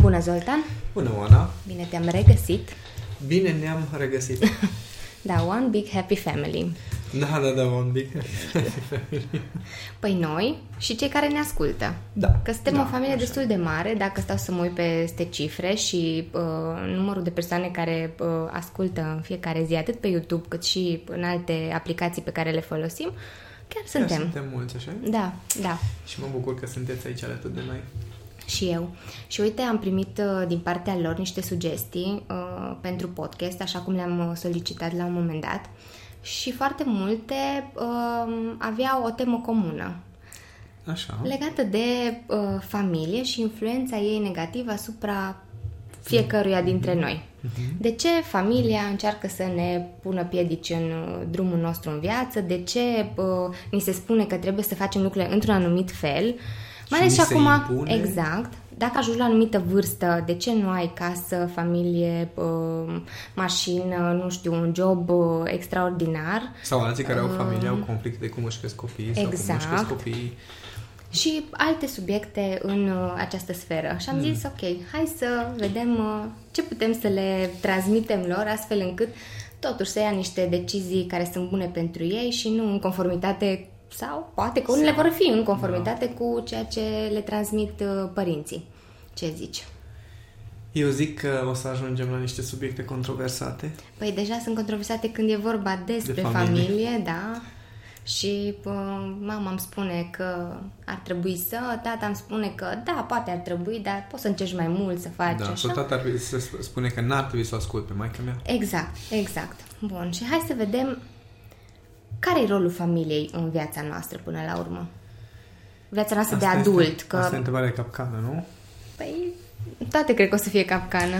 Bună, Zoltan! Bună, Oana! Bine te-am regăsit! Bine ne-am regăsit! da, One Big Happy Family. Da, da, da, One Big Happy Family. Păi noi și cei care ne ascultă. Da. Că suntem da, o familie așa. destul de mare, dacă stau să mă uit peste cifre și uh, numărul de persoane care uh, ascultă în fiecare zi, atât pe YouTube cât și în alte aplicații pe care le folosim, chiar Chiar suntem. suntem mulți, așa Da, da. Și mă bucur că sunteți aici alături de noi. Și eu. Și uite, am primit uh, din partea lor niște sugestii uh, pentru podcast, așa cum le-am uh, solicitat la un moment dat. Și foarte multe uh, aveau o temă comună Așa. legată de uh, familie și influența ei negativă asupra fiecăruia dintre noi. De ce familia încearcă să ne pună piedici în uh, drumul nostru în viață? De ce uh, ni se spune că trebuie să facem lucrurile într-un anumit fel? Mai ales ni și se acum, impune? exact, dacă ajungi la o anumită vârstă, de ce nu ai casă, familie, uh, mașină, nu știu, un job uh, extraordinar? Sau alții care au familie, au conflicte de cum își cresc copiii sau cum își Uh. Exact. cresc copiii. și alte subiecte în uh, această sferă. Și am zis, ok, hai să vedem uh, ce putem să le transmitem lor astfel încât totuși să ia niște decizii care sunt bune pentru ei și nu în conformitate sau poate că unele vor fi în conformitate cu ceea ce le transmit uh, părinții. Ce zici? Eu zic că o să ajungem la niște subiecte controversate. Păi deja sunt controversate când e vorba despre De familie. familie. da. Și uh, mama îmi spune că ar trebui să, tata îmi spune că da, poate ar trebui, dar poți să încerci mai mult să faci Da, așa. sau tata ar trebui să sp- spune că n-ar trebui să o ascult pe maica mea. Exact, exact. Bun, și hai să vedem care e rolul familiei în viața noastră până la urmă. Viața noastră de Asta adult, este, că... Asta e întrebarea capcană, nu? Păi, toate cred că o să fie capcană.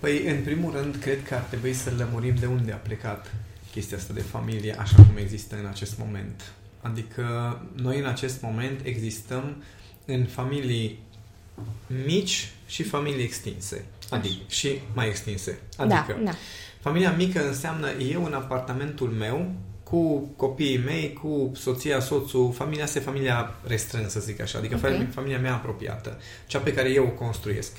Păi, în primul rând, cred că ar trebui să lămurim de unde a plecat chestia asta de familie așa cum există în acest moment. Adică noi în acest moment existăm în familii mici și familii extinse. Adică, și mai extinse. Adică, da, da. familia mică înseamnă eu în apartamentul meu, cu copiii mei, cu soția, soțul, familia asta e familia restrânsă, să zic așa, adică Ok. okay. familia mea apropiată, cea pe care eu o construiesc.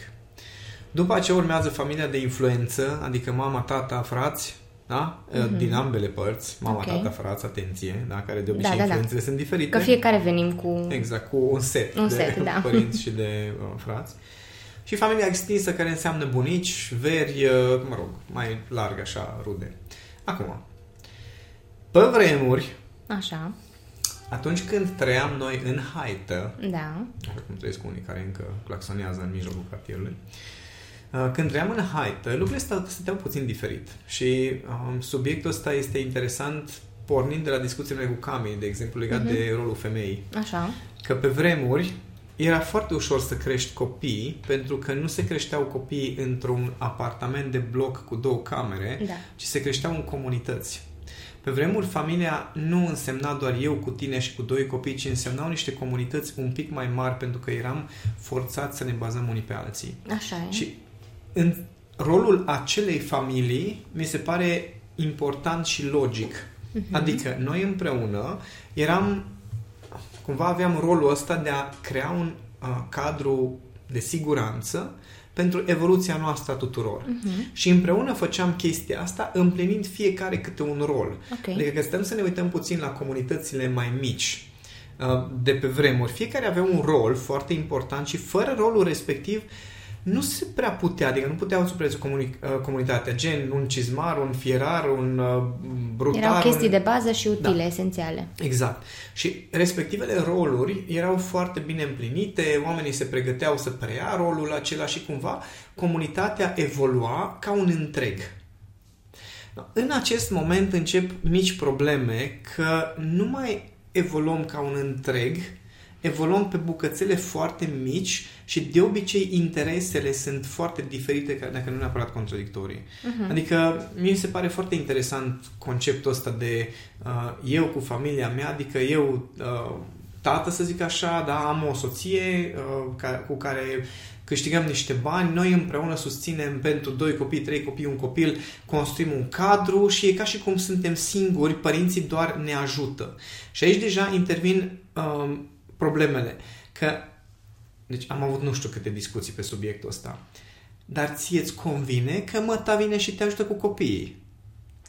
După aceea urmează familia de influență, adică mama, tata, frați, da? Mm-hmm. Din ambele părți, mama, Ok. tata, frați, atenție, da? care de obicei Da, da, da. influențele sunt diferite. Că fiecare venim cu... Exact, cu un set Un de set, da. părinți și de uh, frați. Și familia extinsă care înseamnă bunici, veri, uh, mă rog, mai larg așa, rude. Acum, pe vremuri, Așa, atunci când trăiam noi în haită, da. așa cum trăiesc unii care încă claxonează în mijlocul cartierului, uh, când trăiam în haită, lucrurile stau, stăteau puțin diferit. Și um, subiectul ăsta este interesant pornind de la discuțiile cu Cami, de exemplu, legat Mhm. de rolul femeii. Așa. Că pe vremuri era foarte ușor să crești copii, pentru că nu se creșteau copiii într-un apartament de bloc cu două camere, Da. ci se creșteau în comunități. Pe vremuri, familia nu însemna doar eu cu tine și cu doi copii, ci însemnau niște comunități un pic mai mari, pentru că eram forțați să ne bazăm unii pe alții. Așa e. Și în rolul acelei familii mi se pare important și logic. Mhm. Adică noi împreună eram, cumva aveam rolul ăsta de a crea un uh, cadru de siguranță pentru evoluția noastră a tuturor. Mhm. Și împreună făceam chestia asta împlinind fiecare câte un rol. Ok. Adică că stăm să ne uităm puțin la comunitățile mai mici uh, de pe vremuri. Fiecare avea un rol foarte important și fără rolul respectiv nu se prea putea, adică nu puteau supraviețui comuni- uh, comunitatea, gen un cizmar, un fierar, un uh, brutar. Erau chestii un... de bază și utile, Da. esențiale. Exact. Și respectivele roluri erau foarte bine împlinite, oamenii se pregăteau să preia rolul acela și cumva comunitatea evolua ca un întreg. În acest moment încep mici probleme că nu mai evoluăm ca un întreg, evoluăm pe bucățele foarte mici și de obicei interesele sunt foarte diferite, ca- dacă nu neapărat contradictorii. Uh-huh. Adică mi se pare foarte interesant conceptul ăsta de uh, eu cu familia mea, adică eu uh, tată, să zic așa, da, am o soție uh, ca, cu care câștigăm niște bani, noi împreună susținem pentru doi copii, trei copii, un copil, construim un cadru și e ca și cum suntem singuri, părinții doar ne ajută. Și aici deja intervin um, problemele. Că deci am avut nu știu câte discuții pe subiectul ăsta, dar ție îți convine că măta vine și te ajută cu copiii.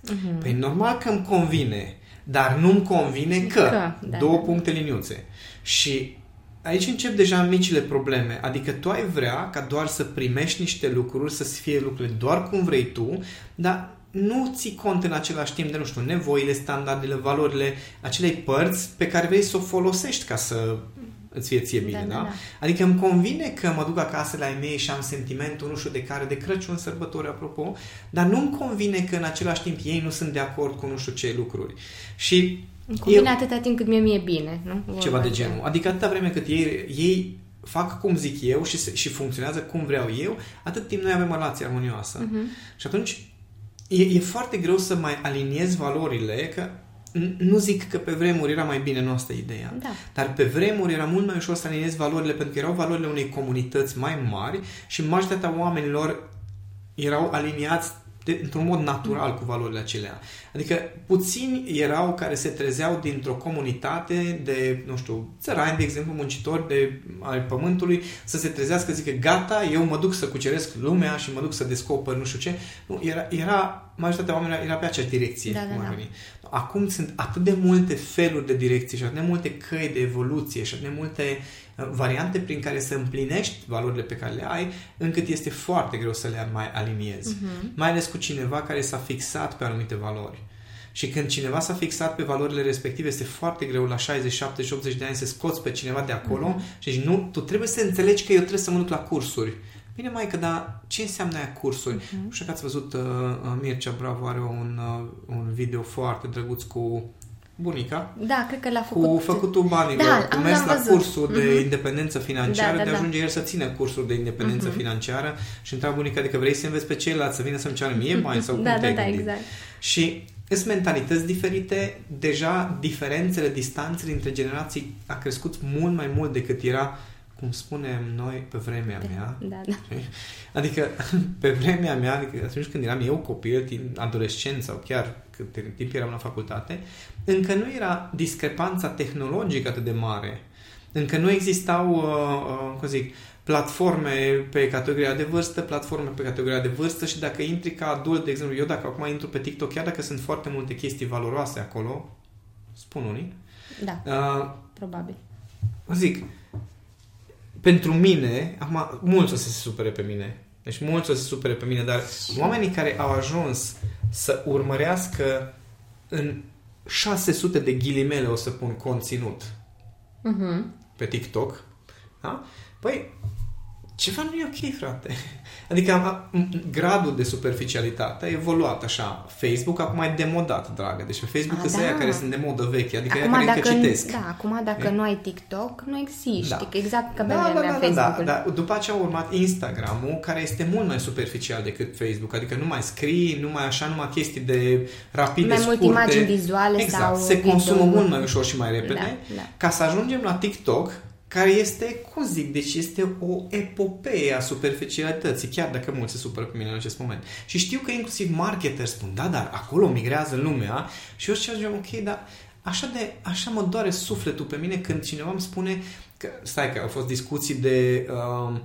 Uh-huh. Păi normal că îmi convine, dar nu-mi convine că, că da, două da. puncte liniuțe. Și aici încep deja micile probleme. Adică tu ai vrea ca doar să primești niște lucruri, să fie lucrurile doar cum vrei tu, dar nu ții cont în același timp de, nu știu, nevoile, standardele, valorile acelei părți pe care vrei să o folosești ca să îți fie ție bine, da? da? da? Adică îmi convine că mă duc acasă la ei mei și am sentimentul, nu știu, de care, de Crăciun, sărbători, apropo, dar nu-mi convine că în același timp ei nu sunt de acord cu nu știu ce lucruri. Și îmi convine eu, atâta timp cât mie mi-e bine, nu? Ceva de genul. Adică atâta vreme cât ei, ei fac cum zic eu și, și funcționează cum vreau eu, atât timp noi avem o relație armonioasă. Uh-huh. Și atunci e, e foarte greu să mai aliniezi valorile, că nu zic că pe vremuri era mai bine, nu asta ideea. Da. Dar pe vremuri era mult mai ușor să aliniezi valorile, pentru că erau valorile unei comunități mai mari și majoritatea oamenilor erau aliniați de, într-un mod natural cu valorile acelea. Adică puțini erau care se trezeau dintr-o comunitate de, nu știu, țărani, de exemplu, muncitori de, al pământului, să se trezească, zică, gata, eu mă duc să cuceresc lumea și mă duc să descoper nu știu ce. Nu, era, era majoritatea oamenilor era pe acea direcție. Da, da, da. Acum sunt atât de multe feluri de direcție și atât de multe căi de evoluție și atât de multe uh, variante prin care să împlinești valorile pe care le ai, încât este foarte greu să le mai aliniezi. Uh-huh. Mai ales cu cineva care s-a fixat pe anumite valori. Și când cineva s-a fixat pe valorile respective, este foarte greu la 60, 70, 80 de ani să scoți pe cineva de acolo uh-huh. și zici, nu, tu trebuie să înțelegi că eu trebuie să mă duc la cursuri. Bine, mai că dar ce înseamnă aia cursuri? Uh-huh. Nu știu că ați văzut, uh, uh, Mircea Bravo are un, uh, un video foarte drăguț cu bunica. Da, cred că l-a făcut. Cu făcutul banilor, da, cu mers la cursuri uh-huh. de mhm. independență financiară, da, da, de ajunge da. el să țină cursuri de independență uh-huh. financiară și întreabă bunica, adică vrei să înveți pe ceilalți să vină să-mi ceară mie bani sau cum da, te-ai da, da, exact. Și sunt mentalități diferite, deja diferențele, distanțele între generații a crescut mult mai mult decât era cum spunem noi pe vremea mea. Da, da. Adică pe vremea mea, adică atunci când eram eu copil, adolescent sau chiar cât timp eram la facultate, încă nu era discrepanța tehnologică atât de mare. Încă nu existau, uh, uh, cum zic, platforme pe categoria de vârstă, platforme pe categoria de vârstă și dacă intri ca adult, de exemplu, eu dacă acum intru pe TikTok, chiar dacă sunt foarte multe chestii valoroase acolo, spun unii. Da, uh, probabil. Zic, pentru mine, acum, mulți o să se supere pe mine. Deci mulți o să se supere pe mine, dar oamenii care au ajuns să urmărească în 600 de ghilimele, o să pun, conținut uh-huh. pe TikTok, da? Păi, ceva nu e ok, frate. Adică gradul de superficialitate a evoluat așa. Facebook acum e demodat, dragă. Deci pe Facebook sunt da. care sunt de modă veche, adică acum, care dacă, încă citesc. Da, acum dacă e? nu ai TikTok, nu existi. Da. Exact ca pe da, da, da, Facebook. Da, da, după aceea a urmat Instagram-ul, care este mult mai superficial decât Facebook. Adică nu mai scrii, nu mai așa, numai chestii de rapide, mai scurte. mult imagini vizuale exact. sau Se consumă mult mai ușor și mai repede. Da, da. Ca să ajungem la TikTok, care este, cum zic, deci este o epopee a superficialității, chiar dacă mulți se supără pe mine în acest moment. Și știu că inclusiv marketeri spun, da, dar acolo migrează lumea și eu și ajungem, ok, dar așa, de, așa mă doare sufletul pe mine când cineva îmi spune că, stai că au fost discuții de uh,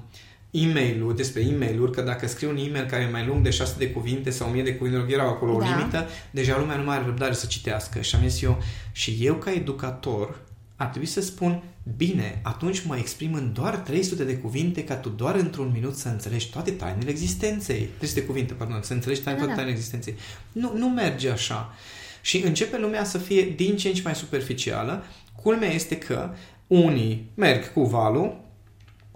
e mail despre e mail că dacă scriu un e-mail care e mai lung de 600 de cuvinte sau 1000 de cuvinte, erau acolo da. o limită, deja lumea nu mai are răbdare să citească. Și am zis eu, și eu ca educator ar trebui să spun, bine, atunci mă exprim în doar 300 de cuvinte ca tu doar într-un minut să înțelegi toate tainele existenței. 300 de cuvinte, pardon, să înțelegi toate, da, da. tainele existenței. Nu, nu merge așa. Și începe lumea să fie din ce în ce mai superficială. Culmea este că unii merg cu valul,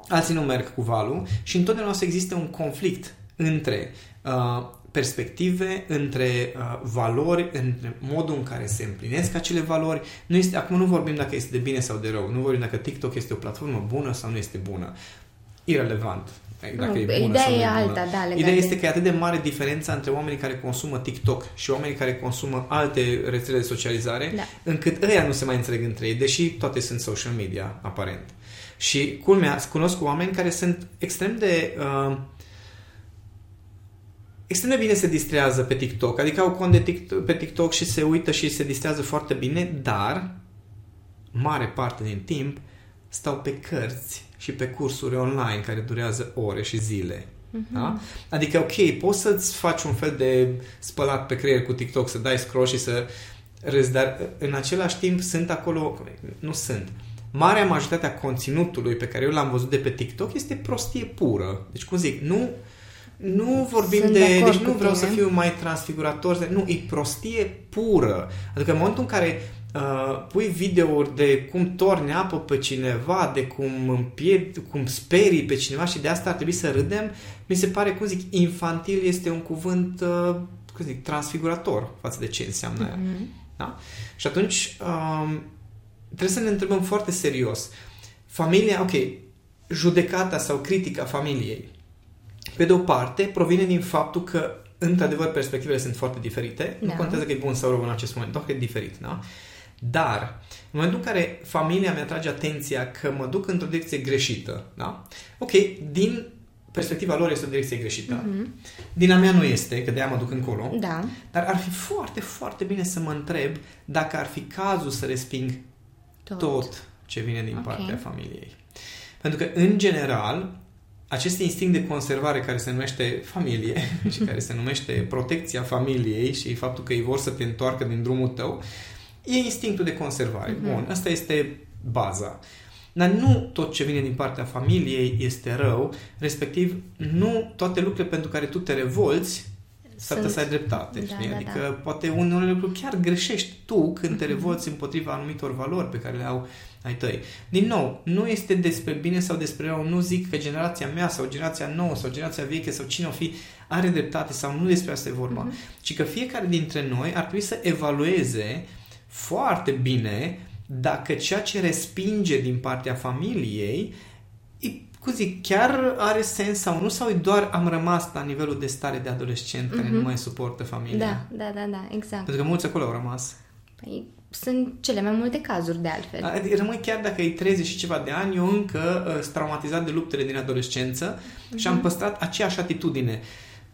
alții nu merg cu valul și întotdeauna o să existe un conflict între uh, perspective, între uh, valori, între modul în care se împlinesc acele valori. Nu este, acum nu vorbim dacă este de bine sau de rău, nu vorbim dacă TikTok este o platformă bună sau nu este bună. Irelevant. Dacă nu, e bună ideea sau e alta, da, Ideea este că e atât de mare diferența între oamenii care consumă TikTok și oamenii care consumă alte rețele de socializare, da. încât ăia nu se mai înțeleg între ei, deși toate sunt social media, aparent. Și culmea, cunosc oameni care sunt extrem de uh, extrem de bine se distrează pe TikTok. Adică au cont de TikTok, pe TikTok și se uită și se distrează foarte bine, dar mare parte din timp stau pe cărți și pe cursuri online care durează ore și zile. Uh-huh. Da? Adică, ok, poți să-ți faci un fel de spălat pe creier cu TikTok, să dai scroll și să râzi, dar în același timp sunt acolo, nu sunt. Marea majoritate a conținutului pe care eu l-am văzut de pe TikTok este prostie pură. Deci, cum zic, nu, nu vorbim Sunt de... de deci nu vreau tine. să fiu mai transfigurator. Nu, e prostie pură. Adică în momentul în care uh, pui videouri de cum torni apă pe cineva, de cum împied, cum sperii pe cineva și de asta ar trebui să râdem, mi se pare, cum zic, infantil este un cuvânt, uh, cum zic, transfigurator față de ce înseamnă mm-hmm. Da? Și atunci uh, trebuie să ne întrebăm foarte serios. Familia, ok, judecata sau critica familiei pe de o parte, provine din faptul că, într-adevăr, perspectivele sunt foarte diferite. Da. Nu contează că e bun sau rău în acest moment, doar că e diferit, da? Dar, în momentul în care familia mi atrage atenția că mă duc într-o direcție greșită, da? Ok, din perspectiva lor este o direcție greșită. Mm-hmm. Din a mea nu este, că de-aia mă duc încolo. Da. Dar ar fi foarte, foarte bine să mă întreb dacă ar fi cazul să resping tot, tot ce vine din okay. partea familiei. Pentru că, în general, acest instinct de conservare care se numește familie și care se numește protecția familiei și faptul că ei vor să te întoarcă din drumul tău, e instinctul de conservare. Mm-hmm. Bun, asta este baza. Dar nu tot ce vine din partea familiei este rău, respectiv nu toate lucrurile pentru care tu te revolți s-ar putea să ai dreptate. Da, știi? Da, adică da. poate unele lucruri chiar greșești tu când te mhm. revolți mm-hmm. împotriva anumitor valori pe care le au ai tăi. Din nou, nu este despre bine sau despre rău. Nu zic că generația mea sau generația nouă sau generația veche sau cine o fi are dreptate sau nu despre asta e vorba. Mm-hmm. Ci că fiecare dintre noi ar trebui să evalueze foarte bine dacă ceea ce respinge din partea familiei cum zic, chiar are sens sau nu sau e doar am rămas la nivelul de stare de adolescent mm-hmm. care nu mhm. mai suportă familia? Da, da, da, da, exact. Pentru că mulți acolo au rămas. Păi, sunt cele mai multe cazuri de altfel. Adică rămâi chiar dacă e 30 și ceva de ani, eu încă uh, sunt traumatizat de luptele din adolescență mm-hmm. și am mhm. păstrat aceeași atitudine.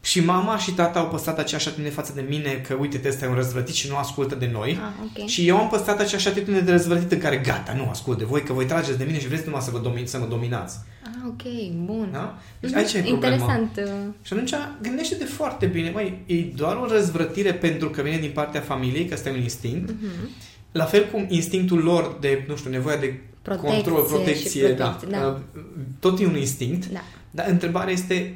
Și mama și tata au păstrat aceeași atitudine față de mine că uite, ăsta e un răzvrătit și nu ascultă de noi. Ah, okay. Și eu am păstrat aceeași atitudine de răzvrătit în care gata, nu ascult de voi, că voi trageți de mine și vreți numai să vă, domin, să mă dominați. Ah, ok, bun. Da? Deci aici e problema. Interesant. Uh. Și atunci gândește de foarte bine, măi, e doar o răzvrătire pentru că vine din partea familiei, că ăsta e un instinct. Uh-huh. La fel cum instinctul lor de, nu știu, nevoia de protecție control, protecție, protecție da, da. Uh, tot e un instinct. Da. Dar întrebarea este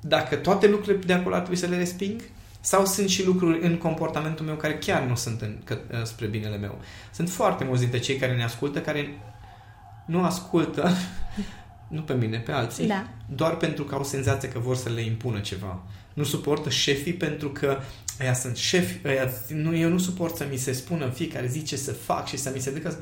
dacă toate lucrurile de acolo ar trebui să le resping sau sunt și lucruri în comportamentul meu care chiar nu sunt în, că, uh, spre binele meu. Sunt foarte mulți dintre cei care ne ascultă care nu ascultă nu pe mine, pe alții, da. doar pentru că au senzația că vor să le impună ceva. Nu suportă șefii pentru că aia sunt șefi, aia, nu, eu nu suport să mi se spună în fiecare zi ce să fac și să mi se ducă.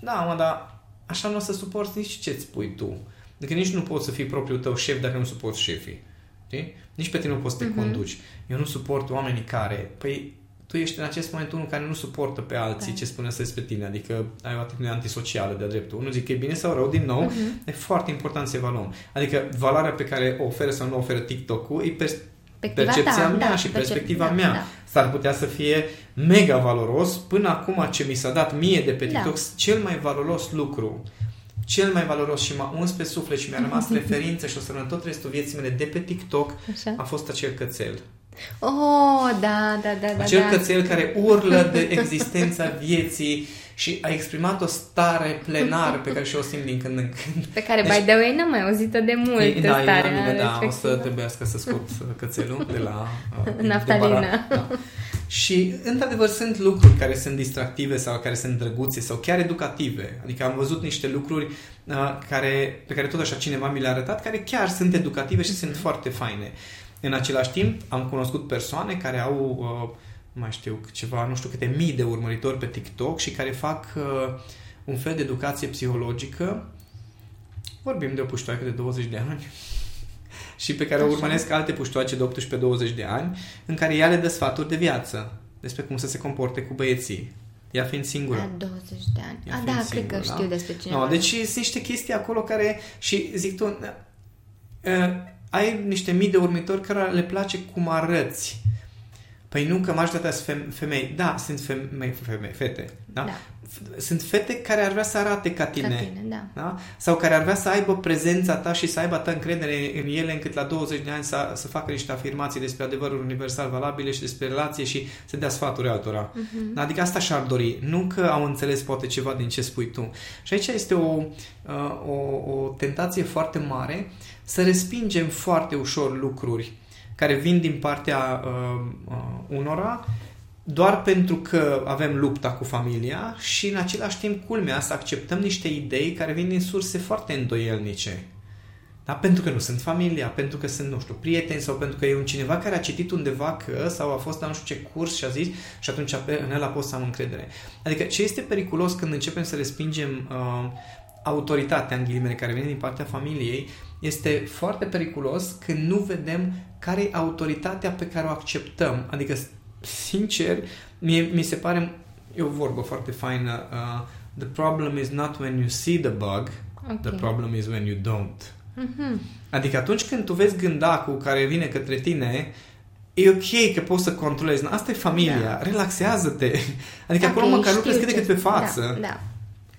Da, mă, dar așa nu o să suporți nici ce-ți spui tu. Adică nici nu poți să fii propriul tău șef dacă nu suporți șefii. Știi? Nici pe tine nu poți să te uh-huh. conduci. Eu nu suport oamenii care... Păi tu ești în acest moment unul care nu suportă pe alții da. ce spune să despre tine, adică ai o atitudine antisocială de-a dreptul. Unul zic că e bine sau rău, din nou, uh-huh. e foarte important să evaluăm. Adică valoarea pe care o oferă sau nu oferă TikTok-ul e pers- percepția ta, mea da, și perspectiva percep- mea. Da. S-ar putea să fie mega valoros. Până acum ce mi s-a dat mie de pe da. TikTok, da. cel mai valoros lucru cel mai valoros și m-a uns pe suflet și mi-a rămas referință și o să rămân tot restul vieții mele de pe TikTok Așa. a fost acel cățel. Oh, da, da, da, da. Acel da. cățel care urlă de existența vieții și a exprimat o stare plenară pe care și o simt din când în când. Pe care, deci, by the way, n-am mai auzit-o de mult e, da, starea mine, da, o să trebuiască să scot cățelul de la uh, naftalina. Da. Și, într-adevăr, sunt lucruri care sunt distractive sau care sunt drăguțe sau chiar educative. Adică am văzut niște lucruri uh, care, pe care tot așa cineva mi le-a arătat, care chiar sunt educative și sunt foarte faine. În același timp, am cunoscut persoane care au, uh, mai știu, ceva, nu știu câte mii de urmăritori pe TikTok și care fac uh, un fel de educație psihologică. Vorbim de o puștoaică de 20 de ani și pe care Așa. o urmăresc alte puștoace de 18-20 de ani, în care ea le dă sfaturi de viață despre cum să se comporte cu băieții. Ea fiind singură. La 20 de ani. Ea A, da, singură, cred că știu da? despre cine. No, deci sunt niște chestii acolo care, și zic tu, uh, ai niște mii de următori care le place cum arăți. Păi nu, că majoritatea sunt femei. Da, sunt femei, femei fete. Da? da? Sunt fete care ar vrea să arate ca tine. Ca tine da. da. Sau care ar vrea să aibă prezența ta și să aibă ta încredere în ele încât la 20 de ani să, să facă niște afirmații despre adevărul universal valabile și despre relație și să dea sfaturi altora. Uh-huh. Adică asta și-ar dori. Nu că au înțeles poate ceva din ce spui tu. Și aici este o, uh, o, o tentație foarte mare să respingem foarte ușor lucruri care vin din partea uh, uh, unora doar pentru că avem lupta cu familia și în același timp culmea să acceptăm niște idei care vin din surse foarte îndoielnice. Da? Pentru că nu sunt familia, pentru că sunt, nu știu, prieteni sau pentru că e un cineva care a citit undeva că sau a fost la nu știu ce curs și a zis și atunci în el pot să am încredere. Adică ce este periculos când începem să respingem uh, autoritatea în ghilimele care vine din partea familiei este foarte periculos când nu vedem care e autoritatea pe care o acceptăm. Adică, sincer, mie, mi se pare, e o vorbă foarte faină, uh, the problem is not when you see the bug, okay. the problem is when you don't. Mm-hmm. Adică atunci când tu vezi gândacul care vine către tine, e ok că poți să controlezi. Asta e familia. Da. Relaxează-te. Adică Dacă acolo măcar nu crezi decât pe față. Da, da.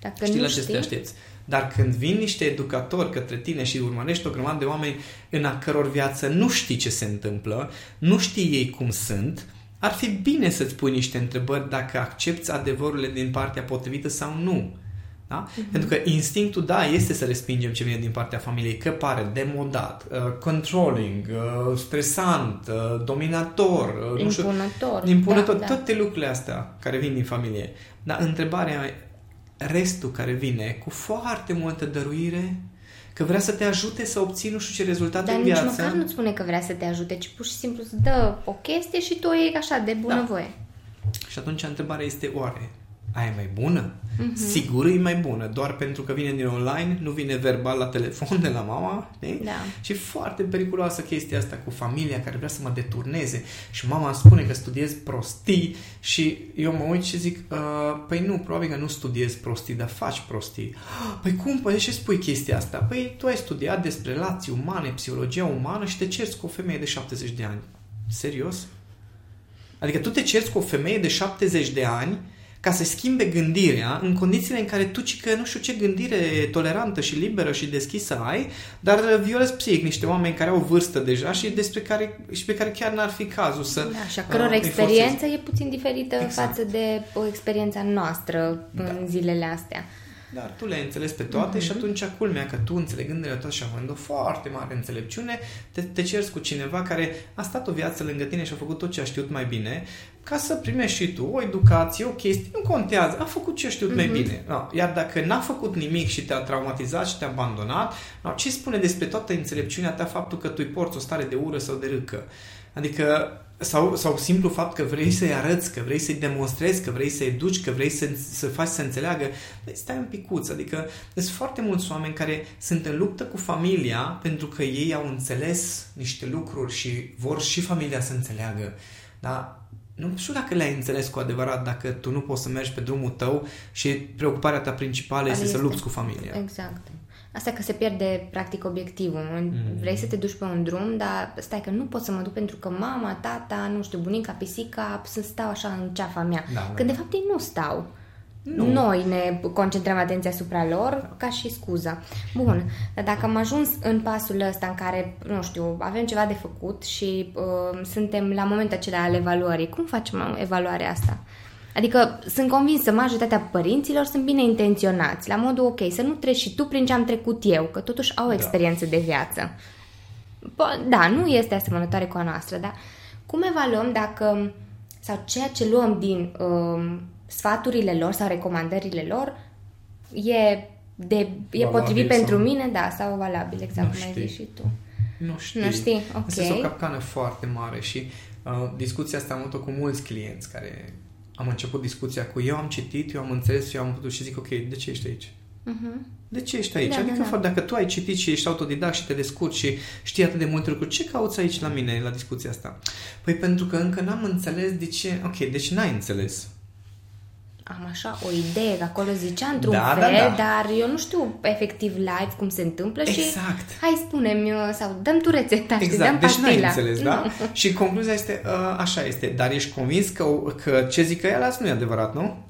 Dacă știi nu la ce știi... te aștepți. Dar când vin niște educatori către tine și urmărești o grămadă de oameni în a căror viață nu știi ce se întâmplă, nu știi ei cum sunt, ar fi bine să-ți pui niște întrebări dacă accepti adevărurile din partea potrivită sau nu. Da? Uh-huh. Pentru că instinctul, da, este să respingem ce vine din partea familiei, că pare demodat, uh, controlling, uh, stresant, uh, dominator, uh, impunător, știu, impunător da, toate da. lucrurile astea care vin din familie. Dar întrebarea restul care vine cu foarte multă dăruire, că vrea să te ajute să obții nu știu ce rezultate Dar în viață. Dar nici măcar nu spune că vrea să te ajute, ci pur și simplu îți dă o chestie și tu o iei așa, de bunăvoie. Da. Și atunci întrebarea este, oare aia e mai bună? Uh-huh. Sigur e mai bună, doar pentru că vine din online, nu vine verbal la telefon de la mama. Da. Și foarte periculoasă chestia asta cu familia care vrea să mă deturneze și mama îmi spune că studiez prostii și eu mă uit și zic, uh, păi nu, probabil că nu studiez prostii, dar faci prostii. Păi cum? Păi de ce spui chestia asta? Păi tu ai studiat despre relații umane, psihologia umană și te cerți cu o femeie de 70 de ani. Serios? Adică tu te cerți cu o femeie de 70 de ani ca să schimbe gândirea în condițiile în care tu, ci că nu știu ce gândire tolerantă și liberă și deschisă ai, dar violezi psihic niște oameni care au vârstă deja și despre care și pe care chiar n-ar fi cazul să Da, și a căror uh, experiență e puțin diferită exact. față de o experiență noastră da. în zilele astea. Dar tu le înțelegi pe toate mm-hmm. și atunci culmea că tu înțelegându-le toate și având o foarte mare înțelepciune, te, te cerți cu cineva care a stat o viață lângă tine și a făcut tot ce a știut mai bine ca să primești și tu o educație, o chestie, nu contează, a făcut ce a știut mm-hmm. mai mhm. bine. No, iar dacă n-a făcut nimic și te-a traumatizat și te-a abandonat, no, ce spune despre toată înțelepciunea ta faptul că tu îi porți o stare de ură sau de râcă? Adică sau, sau simplu fapt că vrei să-i arăți, că vrei să-i demonstrezi, că vrei să-i educi, că vrei să, să faci să înțeleagă, stai un picuț. Adică sunt foarte mulți oameni care sunt în luptă cu familia pentru că ei au înțeles niște lucruri și vor și familia să înțeleagă. Dar nu știu dacă le-ai înțeles cu adevărat, dacă tu nu poți să mergi pe drumul tău și preocuparea ta principală este, este să lupți cu familia. Exact. Asta că se pierde practic obiectivul. Mm. Vrei să te duci pe un drum, dar stai că nu pot să mă duc pentru că mama, tata, nu știu, bunica, pisica, să stau așa în ceafa mea. Da, da Când da. de fapt ei nu stau. Nu. Noi ne concentrăm atenția asupra lor da. ca și scuză. Bun, dar dacă am ajuns în pasul ăsta în care, nu știu, avem ceva de făcut și uh, suntem la momentul acela al evaluării, cum facem evaluarea asta? Adică sunt convinsă, majoritatea părinților sunt bine intenționați, la modul ok, să nu treci și tu prin ce am trecut eu, că totuși au o da. experiență da. de viață. Da, nu este asemănătoare cu a noastră, dar cum evaluăm dacă, sau ceea ce luăm din uh, sfaturile lor sau recomandările lor e, de, e potrivit sau... pentru mine, da, sau valabil, exact cum ai zis și tu. Nu știi. Nu știi, ok. Asta este o capcană foarte mare și uh, discuția asta am avut cu mulți clienți care am început discuția cu eu am citit, eu am înțeles, eu am putut și zic ok, de ce ești aici? Uh-huh. De ce ești aici? Da, adică, da, da. dacă tu ai citit și ești autodidact și te descurci și știi atât de multe lucruri, ce cauți aici la mine, la discuția asta? Păi pentru că încă n-am înțeles de ce... Ok, deci n-ai înțeles. Am așa o idee, că acolo zicea într-un Da, da, fel, da. dar eu nu știu efectiv live cum se întâmplă și Exact. hai spune-mi uh, sau dăm tu rețeta și dăm Exact, deci n-ai pastila. înțeles, da? Și concluzia este, uh, așa este, dar ești convins că, că ce zic ăia nu e adevărat, nu?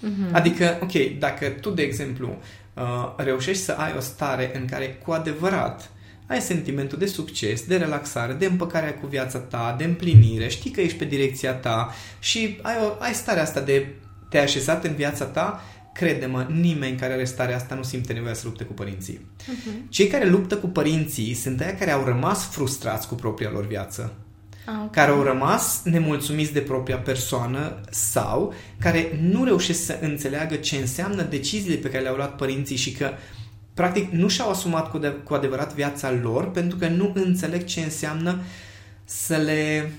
Mhm. Adică, ok, dacă tu, de exemplu, uh, reușești să ai o stare în care cu adevărat ai sentimentul de succes, de relaxare, de împăcare cu viața ta, de împlinire, știi că ești pe direcția ta și ai, o, ai starea asta de te-ai așezat în viața ta, crede-mă, nimeni care are starea asta nu simte nevoia să lupte cu părinții. Mhm. Cei care luptă cu părinții sunt aia care au rămas frustrați cu propria lor viață Ah, ok. care au rămas nemulțumiți de propria persoană sau care nu reușesc să înțeleagă ce înseamnă deciziile pe care le-au luat părinții și că practic nu și-au asumat cu, de, cu adevărat viața lor pentru că nu înțeleg ce înseamnă să le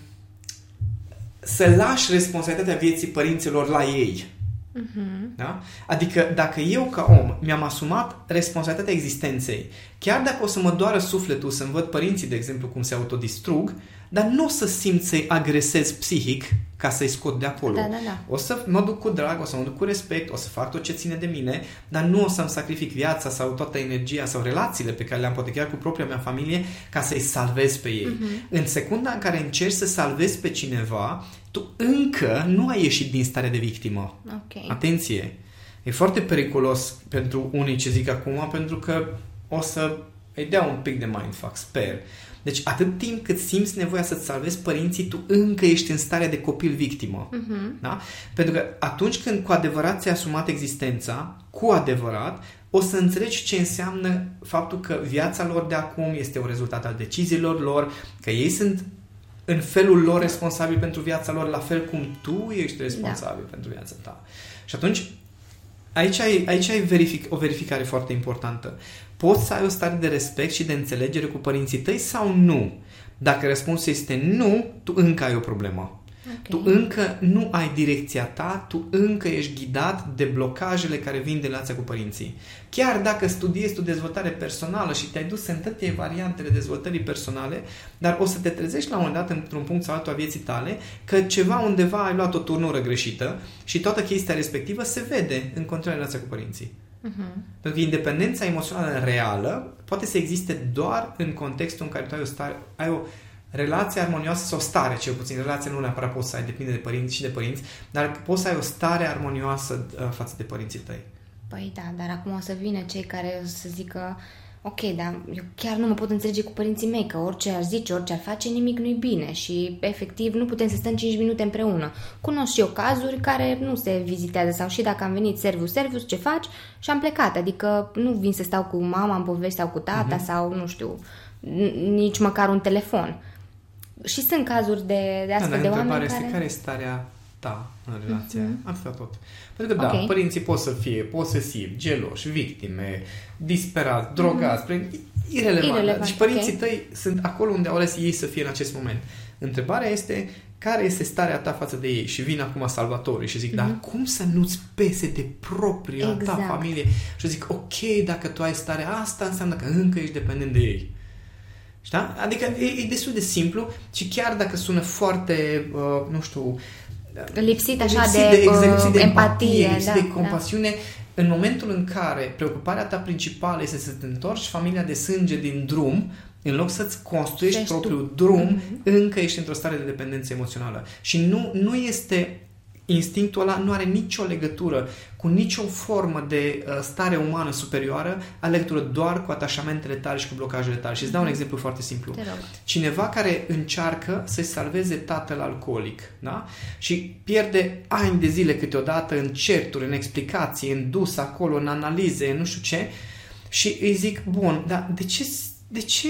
să lași responsabilitatea vieții părinților la ei. Mhm. Da? Adică dacă eu ca om mi-am asumat responsabilitatea existenței, chiar dacă o să mă doară sufletul să-mi văd părinții, de exemplu, cum se autodistrug, dar nu o să simt să-i agresez psihic ca să-i scot de acolo. Da, da, da. O să mă duc cu drag, o să mă duc cu respect, o să fac tot ce ține de mine, dar nu o să-mi sacrific viața sau toată energia sau relațiile pe care le-am poate chiar cu propria mea familie ca să-i salvez pe ei. Mhm. În secunda în care încerci să salvezi pe cineva, tu încă nu ai ieșit din starea de victimă. Ok. Atenție! E foarte periculos pentru unii ce zic acum, pentru că o să îi dea un pic de mindfuck, sper. Deci atât timp cât simți nevoia să-ți salvezi părinții, tu încă ești în stare de copil victimă. Mhm. Da? Pentru că atunci când cu adevărat ți-ai asumat existența, cu adevărat, o să înțelegi ce înseamnă faptul că viața lor de acum este un rezultat al deciziilor lor, că ei sunt în felul lor responsabili pentru viața lor, la fel cum tu ești responsabil da. pentru viața ta. Și atunci, aici ai, aici ai verific, o verificare foarte importantă. Poți să ai o stare de respect și de înțelegere cu părinții tăi sau nu? Dacă răspunsul este nu, tu încă ai o problemă. Ok. Tu încă nu ai direcția ta, tu încă ești ghidat de blocajele care vin de relația cu părinții. Chiar dacă studiezi tu dezvoltare personală și te-ai dus în toate variantele dezvoltării personale, dar o să te trezești la un moment dat într-un punct sau altul a vieții tale că ceva undeva ai luat o turnură greșită și toată chestia respectivă se vede în continuare relația cu părinții. Mhm. Pentru că independența emoțională reală poate să existe doar în contextul în care tu ai o, stare, ai o relație armonioasă sau stare, cel puțin. Relația nu neapărat poți să ai, depinde de părinți și de părinți, dar poți să ai o stare armonioasă uh, față de părinții tăi. Păi da, dar acum o să vină cei care o să zică ok, dar eu chiar nu mă pot înțelege cu părinții mei, că orice ar zice, orice ar face, nimic nu-i bine și efectiv nu putem să stăm 5 minute împreună. Cunosc și eu cazuri care nu se vizitează sau și dacă am venit servus, servus, ce faci? Și am plecat, adică nu vin să stau cu mama în povești sau cu tata uh-huh. sau nu știu, n- nici măcar un telefon. Și sunt cazuri de, de astfel da, dar de întrebarea oameni este care... care e starea ta în relație. Uh-huh. Atâta tot. Pentru că, da, Ok. părinții pot să fie posesivi, geloși, victime, disperați, drogați, uh-huh. irelevant. Irelevant, Și părinții ok. tăi sunt acolo unde au ales ei să fie în acest moment. Întrebarea este care este starea ta față de ei? Și vin acum salvatorii și zic, mm-hmm. dar cum să nu-ți pese de propria ta Exact. familie? Și eu zic, ok, dacă tu ai starea asta, înseamnă că încă ești dependent de ei. Știi? Adică e, e destul de simplu și chiar dacă sună foarte, uh, nu știu, Lipsit așa lipsit de, exact, uh, lipsit de empatie, empatie, lipsit da, de compasiune, în momentul în care preocuparea ta principală este să te întorci familia de sânge din drum, în loc să-ți construiești Ești tu. propriul drum, Mhm. încă ești într-o stare de dependență emoțională. Și nu, nu este instinctul ăla nu are nicio legătură cu nicio formă de uh, stare umană superioară, are legătură doar cu atașamentele tale și cu blocajele tale. Și îți dau un exemplu foarte simplu. Te rog. Cineva care încearcă să-și salveze tatăl alcoolic, da? Și pierde ani de zile câteodată în certuri, în explicații, în dus acolo, în analize, în nu știu ce, și îi zic, bun, dar de ce, de ce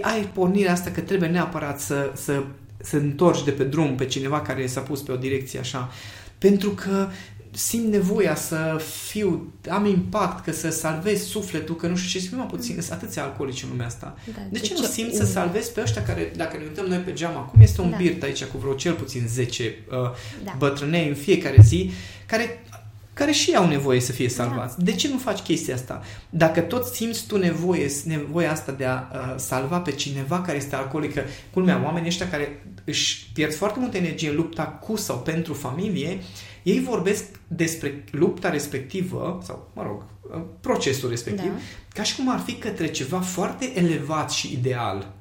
ai pornirea asta că trebuie neapărat să, să, să întorci de pe drum pe cineva care s-a pus pe o direcție așa? Pentru că simt nevoia să fiu, am impact, că să salvez sufletul, că nu știu ce, mă puțin, sunt atâția alcoolici în lumea asta. Da, De de ce ce nu simți să un- salvezi pe ăștia care, dacă ne uităm noi pe geam acum, este un Da. birt aici cu vreo cel puțin 10 uh, Da. bătrânei în fiecare zi, care, care și au nevoie să fie salvați. Da. De ce nu faci chestia asta? Dacă tot simți tu nevoie, nevoia asta de a uh, salva pe cineva care este alcoolică, culmea, oamenii ăștia care își pierd foarte multă energie în lupta cu sau pentru familie, ei vorbesc despre lupta respectivă, sau, mă rog, procesul respectiv, da. ca și cum ar fi către ceva foarte elevat și ideal.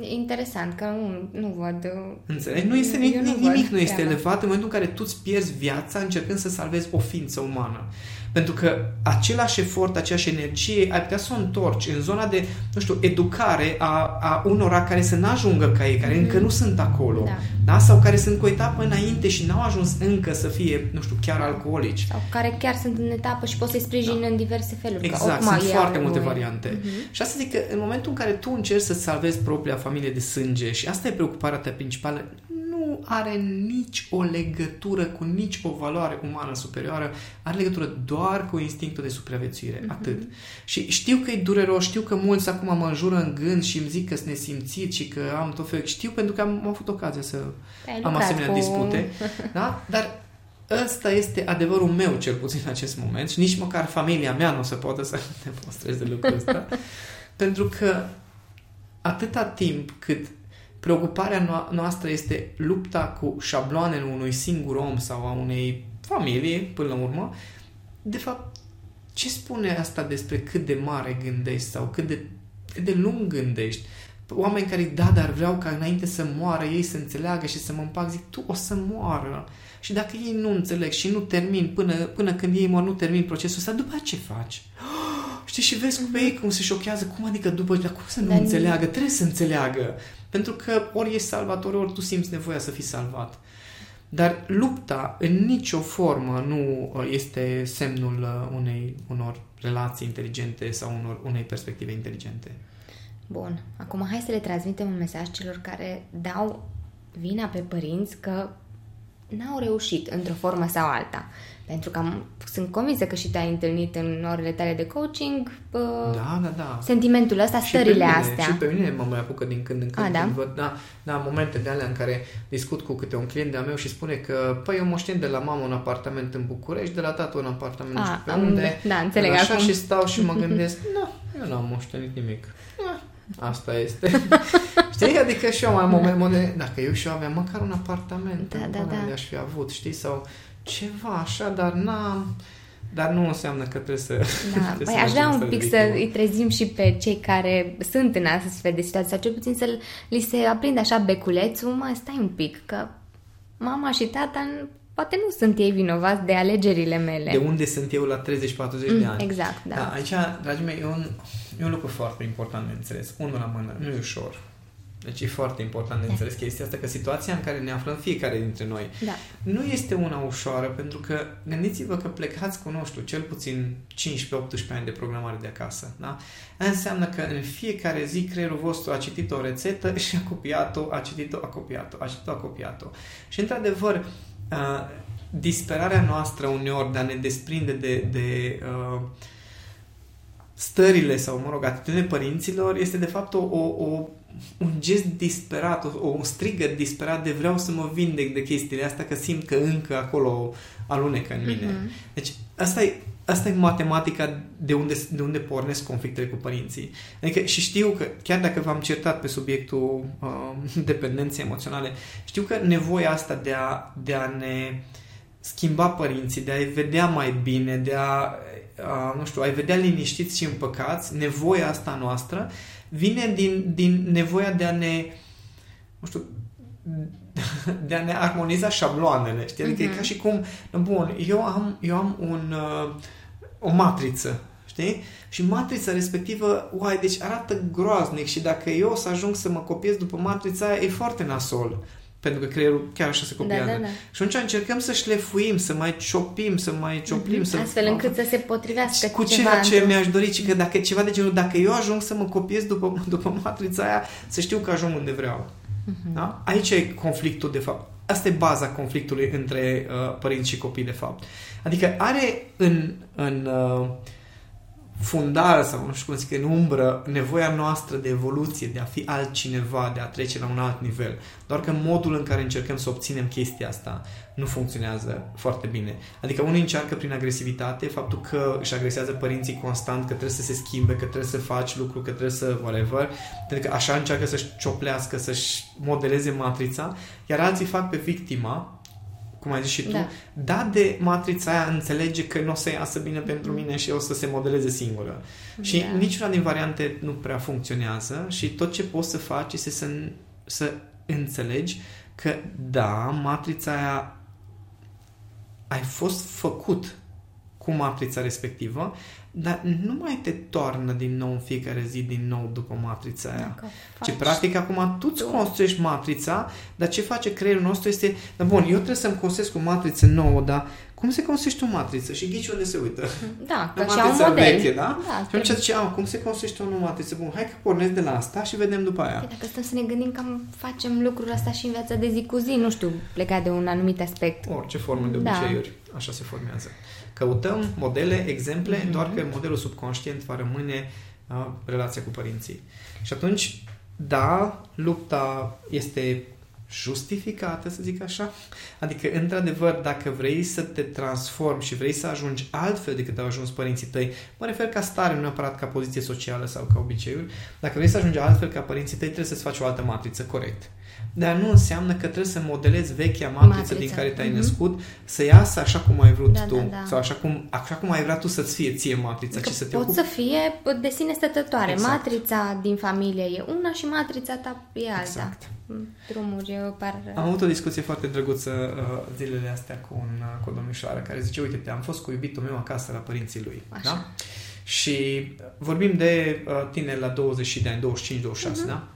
Interesant, că nu, nu văd... Uh, Înțelegi? Nu este, nimic, nu nimic nu este treaba. elevat în momentul în care tu îți pierzi viața încercând să salvezi o ființă umană. Pentru că același efort, aceeași energie, ai putea să o întorci în zona de, nu știu, educare a, a unora care să n-ajungă ca ei, care mm-hmm. încă nu sunt acolo. Da. da. Sau care sunt cu o etapă înainte și n-au ajuns încă să fie, nu știu, chiar alcoolici. Sau care chiar sunt în etapă și poți să-i sprijin da. în diverse feluri. Exact, sunt foarte multe variante. Mm-hmm. Și asta zic că în momentul în care tu încerci să salvezi propria familie de sânge și asta e preocuparea ta principală, nu are nici o legătură cu nici o valoare umană superioară, are legătură doar cu instinctul de supraviețuire, mm-hmm. atât. Și știu că e dureros, știu că mulți acum mă înjură în gând și îmi zic că sunt nesimțit și că am tot felul. Știu pentru că am, am avut ocazia să Ai am asemenea cu... dispute, da? Dar ăsta este adevărul meu, cel puțin în acest moment și nici măcar familia mea nu o să poată să demonstreze lucrul ăsta. pentru că atâta timp cât preocuparea noastră este lupta cu șabloanele unui singur om sau a unei familii, până la urmă, de fapt, ce spune asta despre cât de mare gândești sau cât de, cât de lung gândești? Oameni care, da, dar vreau ca înainte să moară ei să înțeleagă și să mă împac, zic, tu o să moară. Și dacă ei nu înțeleg și nu termin, până, până când ei mor, nu termin procesul ăsta, după ce faci? Știi, și vezi cu ei cum se șochează, cum adică după, dar cum să nu dar înțeleagă? Trebuie să înțeleagă. Pentru că ori ești salvator, ori tu simți nevoia să fii salvat. Dar lupta în nicio formă nu uh, este semnul uh, unei, unor relații inteligente sau unor, unei perspective inteligente. Bun. Acum hai să le transmitem un mesaj celor care dau vina pe părinți că n-au reușit într-o formă sau alta. Pentru că am, sunt convinsă că și te-ai întâlnit în orele tale de coaching uh, da, da, da. sentimentul ăsta, și stările mine, astea. Și pe mine mă mai apucă din când în când. A, da? Când văd, da, da, momente de alea în care discut cu câte un client de-a meu și spune că, păi eu moșten de la mamă un apartament în București, de la tată un apartament A, nu știu pe unde. Da, înțeleg așa acum. și stau și mă gândesc, nu, eu n-am moștenit nimic. Asta este. știi? Adică și eu mai am moment, de, dacă eu și eu aveam măcar un apartament, da, da, da. aș fi avut, știi? Sau ceva așa, dar n-am... Dar nu înseamnă că trebuie să... Da, trebuie păi să aș vrea un pic să îi trezim și pe cei care sunt în astfel de situații, sau cel puțin să li se aprinde așa beculețul, mă, stai un pic, că mama și tata poate nu sunt ei vinovați de alegerile mele. De unde sunt eu la 30-40 mm, de ani. Exact, da. da. Aici, dragii mei, e un, e un lucru foarte important de înțeles. Unul la mână, nu e ușor. Deci e foarte important de da. înțeles chestia asta, că situația în care ne aflăm fiecare dintre noi da. nu este una ușoară, pentru că gândiți-vă că plecați cu, nu știu, cel puțin 15-18 ani de programare de acasă. Da? Înseamnă că în fiecare zi creierul vostru a citit o rețetă și a copiat-o, a citit-o, a copiat-o, a citit-o, a copiat-o. Și într-adevăr, uh, disperarea noastră uneori de a ne desprinde de, de uh, stările sau, mă rog, atitudine părinților este de fapt o, o, o un gest disperat, o, un strigăt disperat de vreau să mă vindec de chestiile astea, că simt că încă acolo alunecă în mine. Mm-hmm. Deci asta e, asta e matematica de unde, de unde pornesc conflictele cu părinții. Adică și știu că, chiar dacă v-am certat pe subiectul uh, dependenței emoționale, știu că nevoia asta de a, de a ne schimba părinții, de a-i vedea mai bine, de a, a nu știu, a-i vedea liniștiți și împăcați, nevoia asta noastră, vine din, din nevoia de a ne, nu știu, de a ne armoniza șabloanele, știi? Adică uh-huh. e mhm. ca și cum, bun, eu am, eu am un, uh, o matriță, știi? Și matrița respectivă, uai, deci arată groaznic și dacă eu o să ajung să mă copiez după matrița aia, e foarte nasol pentru că creierul chiar așa se da, copiază. Da, da, da. Și atunci încercăm să șlefuim, să mai ciopim, să mai cioplim. Mm-hmm. Să... Astfel încât să se potrivească cu, cu ceea ce mi-aș dori, ci că dacă ceva de genul, dacă eu ajung să mă copiez după, după matrița aia, să știu că ajung unde vreau. Mm-hmm. Da? Aici e conflictul, de fapt. Asta e baza conflictului între uh, părinți și copii, de fapt. Adică are în, în uh, fundal sau nu știu cum zic, în umbră, nevoia noastră de evoluție, de a fi altcineva, de a trece la un alt nivel. Doar că modul în care încercăm să obținem chestia asta nu funcționează foarte bine. Adică unii încearcă prin agresivitate faptul că își agresează părinții constant, că trebuie să se schimbe, că trebuie să faci lucruri, că trebuie să whatever, pentru că așa încearcă să-și cioplească, să-și modeleze matrița, iar alții fac pe victima cum ai zis și tu, da, da de matrița aia înțelege că nu o să iasă bine pentru mine și o să se modeleze singură. Da. Și niciuna din variante nu prea funcționează și tot ce poți să faci este să, să înțelegi că da, matrița aia ai fost făcut cu matrița respectivă, dar nu mai te toarnă din nou în fiecare zi, din nou după matrița aia. Ce practic acum tu îți construiești matrița, dar ce face creierul nostru este, dar bun, eu trebuie să-mi construiesc o matriță nouă, dar cum se construiește o matriță? Și ghici unde se uită. Da, că și un model. Veche, da? da și atunci zice, cum se construiește o nouă matriță? Bun, hai că pornesc de la asta și vedem după aia. Păi dacă stăm să ne gândim că facem lucrul ăsta și în viața de zi cu zi, nu știu, plecat de un anumit aspect. Orice formă de da. obiceiuri, da. așa se formează. Căutăm modele, exemple, mm-hmm. doar că modelul subconștient va rămâne uh, relația cu părinții. Și atunci, da, lupta este justificată, să zic așa. Adică, într-adevăr, dacă vrei să te transformi și vrei să ajungi altfel decât au ajuns părinții tăi, mă refer ca stare, nu neapărat ca poziție socială sau ca obiceiuri, dacă vrei să ajungi altfel ca părinții tăi, trebuie să-ți faci o altă matriță, corect dar nu înseamnă că trebuie să modelezi vechea matriță, matriță. din care te-ai mm-hmm. născut să iasă așa cum ai vrut da, tu da, da. sau așa cum, așa cum ai vrea tu să-ți fie ție matrița, că ci să te pot ocupi. să fie de sine stătătoare. Exact. Matrița din familie e una și matrița ta e alta. Exact. Mm, drumuri par... Am avut o discuție foarte drăguță uh, zilele astea cu, un, uh, cu o domnișoară care zice, uite-te, am fost cu iubitul meu acasă la părinții lui. Așa. Da? Și vorbim de uh, tine la 20 de ani, 25-26, uh-huh. da?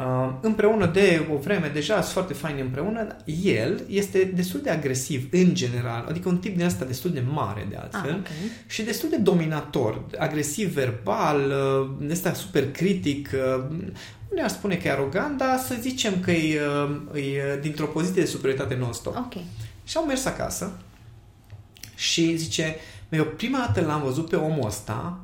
Uh, împreună de o vreme, deja sunt foarte fain împreună, el este destul de agresiv în general, adică un tip din asta destul de mare de altfel ah, okay. și destul de dominator, agresiv verbal, uh, ăsta super critic, uh, nu ne-ar spune că e arogant, dar să zicem că e, e dintr-o poziție de superioritate non-stop. Okay. Și au mers acasă și zice, eu prima dată l-am văzut pe omul ăsta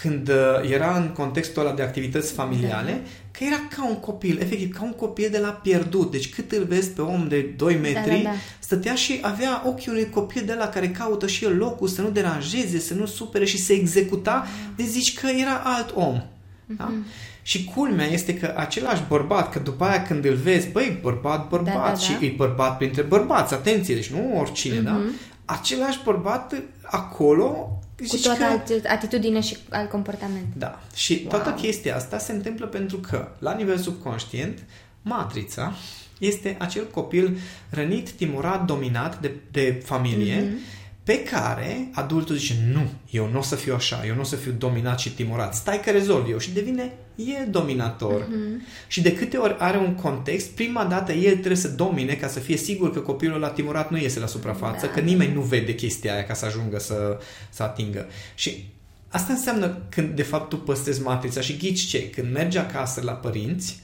când era în contextul ăla de activități familiale, da că era ca un copil, efectiv, ca un copil de la pierdut. Deci cât îl vezi pe om de 2 da, metri, da, da, da. stătea și avea ochii unui copil de la care caută și el locul, să nu deranjeze, să nu supere și să executa, de zici că era alt om. Mm-hmm. Da? Mhm. Și culmea este că același bărbat, că după aia când îl vezi, băi, bărbat, bărbat, da, da, da. și e bărbat printre bărbați, atenție, deci nu oricine, mm-hmm. da? Mhm. Același bărbat acolo cu toată că... atitudine și alt comportament. Da. Și wow. toată chestia asta se întâmplă pentru că, la nivel subconștient, matrița este acel copil rănit, timorat, dominat de, de familie, mm-hmm pe care adultul zice, nu, eu nu o să fiu așa, eu nu o să fiu dominat și timorat, stai că rezolv eu și devine el dominator. Uh-huh. Și de câte ori are un context, prima dată el trebuie să domine ca să fie sigur că copilul la timorat nu iese la suprafață, da. că nimeni nu vede chestia aia ca să ajungă să, să atingă. Și asta înseamnă când de fapt tu păstrezi matrița și ghici ce? Când mergi acasă la părinți,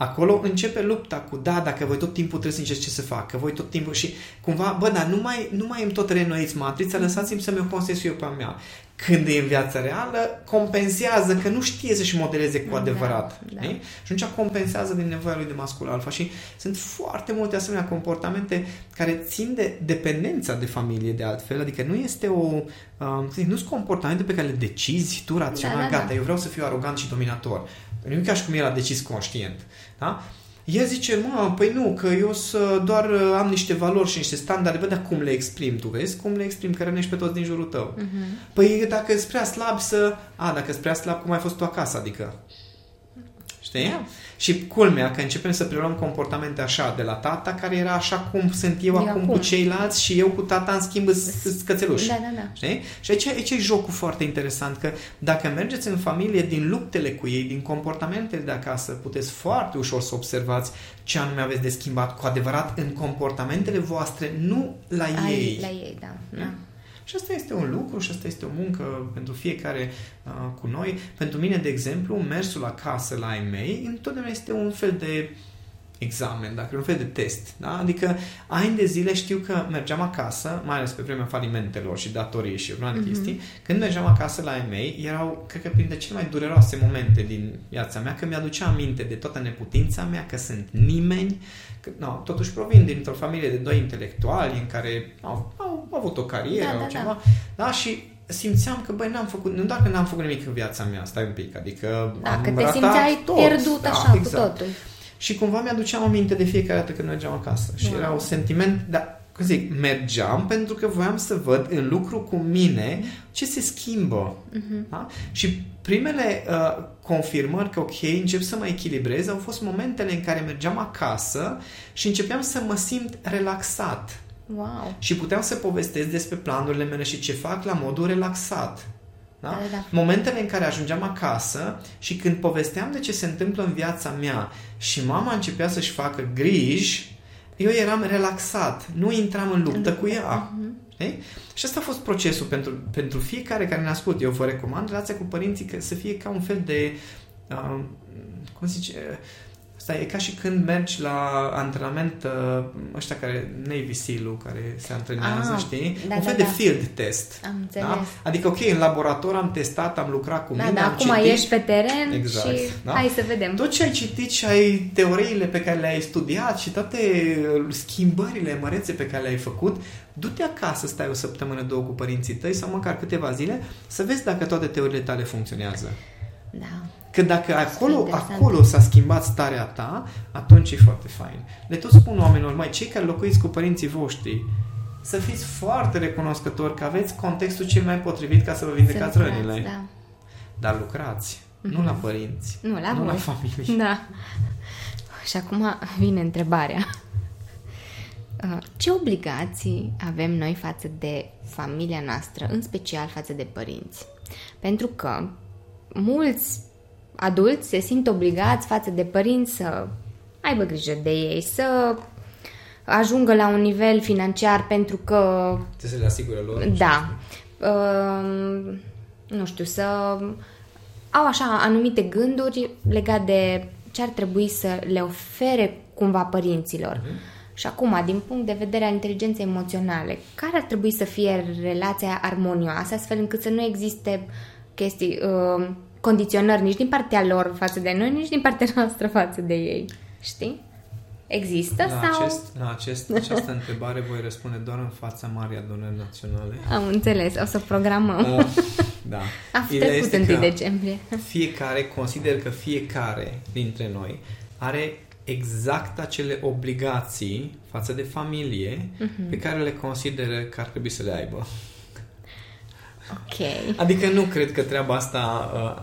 Acolo începe lupta cu, da, dacă voi tot timpul trebuie să încerci ce să fac, că voi tot timpul și cumva, bă, dar nu mai, nu mai îmi tot renoiți matrița, lăsați-mi să-mi o construiesc eu pe a mea. Când e în viața reală, compensează că nu știe să-și modeleze cu da, adevărat. Da, da. Și atunci compensează din nevoia lui de mascul alfa. Și sunt foarte multe asemenea comportamente care țin de dependența de familie de altfel. Adică nu este o... Uh, nu sunt comportamente pe care le decizi tu rațional. Da, da, gata, da. eu vreau să fiu arogant și dominator. Nu e ca și cum el a decis conștient. Da? El zice, mă, păi nu, că eu să doar uh, am niște valori și niște standarde, bă, dar cum le exprim, tu vezi? Cum le exprim, că rănești pe toți din jurul tău. Uh-huh. Păi dacă ești prea slab să... A, dacă ești prea slab, cum ai fost tu acasă, adică? Știi? Yeah. Și culmea că începem să preluăm comportamente așa de la tata, care era așa cum sunt eu, eu acum, cu ceilalți și eu cu tata în schimb scățeluși. Da, da, da. Știi? Și aici, aici e jocul foarte interesant, că dacă mergeți în familie din luptele cu ei, din comportamentele de acasă, puteți foarte ușor să observați ce anume aveți de schimbat cu adevărat în comportamentele voastre, nu la Ai, ei. La ei, da. da. Și asta este un lucru și asta este o muncă pentru fiecare uh, cu noi. Pentru mine, de exemplu, mersul acasă la ai mei întotdeauna este un fel de examen, dacă un fel de test. Da? Adică ani de zile știu că mergeam acasă, mai ales pe vremea falimentelor și datorii și urmă mm-hmm. chestii, când mergeam acasă la ei erau, cred că, printre cele mai dureroase momente din viața mea, că mi-aducea aminte de toată neputința mea, că sunt nimeni, că, no, totuși provin dintr-o familie de doi intelectuali în care au, au, au avut o carieră, da, da, ceva, da. da, și simțeam că, băi, n-am făcut, nu doar că n-am făcut nimic în viața mea, stai un pic, adică da, am că te simțeai tot, pierdut da, așa exact. cu totul. Și cumva mi-aduceam aminte de fiecare dată când mergeam acasă. Și wow. era un sentiment, dar, cum zic, mergeam pentru că voiam să văd în lucru cu mine ce se schimbă. Uh-huh. Da? Și primele uh, confirmări că, ok, încep să mă echilibrez, au fost momentele în care mergeam acasă și începeam să mă simt relaxat. Wow. Și puteam să povestesc despre planurile mele și ce fac la modul relaxat. Da? Da, da. Momentele în care ajungeam acasă și când povesteam de ce se întâmplă în viața mea și mama începea să-și facă griji, eu eram relaxat, nu intram în luptă cu ea. Uh-huh. Și asta a fost procesul pentru, pentru fiecare care ne-a ascult. Eu vă recomand relația cu părinții că să fie ca un fel de, uh, cum zice, Asta e ca și când mergi la antrenament uh, ăștia care, Navy SEAL-ul care se antrenează, ah, știi? Da, un fel da, de da. field test. Am Da? Adică, ok, în laborator am testat, am lucrat cu da, mine, da, am acum citit. ești pe teren exact, și da? hai să vedem. Tot ce ai citit și ai teoriile pe care le-ai studiat și toate schimbările mărețe pe care le-ai făcut, du-te acasă, stai o săptămână, două cu părinții tăi sau măcar câteva zile să vezi dacă toate teoriile tale funcționează. Da. Că dacă acolo, acolo s-a schimbat starea ta, atunci e foarte fain. Le tot spun oamenilor, mai cei care locuiți cu părinții voștri, să fiți foarte recunoscători că aveți contextul cel mai potrivit ca să vă vindecați să rănile. Da. Dar lucrați, mm-hmm. nu la părinți, nu la, nu voi. la familie. Da. Și acum vine întrebarea. Uh, ce obligații avem noi față de familia noastră, în special față de părinți? Pentru că mulți adulți se simt obligați față de părinți să aibă grijă de ei, să ajungă la un nivel financiar pentru că... Trebuie să le asigure lor. Da. Uh, nu știu, să au așa anumite gânduri legate de ce ar trebui să le ofere cumva părinților. Uh-huh. Și acum, din punct de vedere al inteligenței emoționale, care ar trebui să fie relația armonioasă, astfel încât să nu existe chestii... Uh, condiționări nici din partea lor față de noi, nici din partea noastră față de ei. Știi? Există la sau... Acest, la acest, această întrebare voi răspunde doar în fața Marii Adunări Naționale. Am înțeles, o să programăm. Uh, da. A trecut 1 decembrie. Fiecare, consider că fiecare dintre noi are exact acele obligații față de familie uh-huh. pe care le consideră că ar trebui să le aibă. Ok. Adică nu cred că treaba asta uh,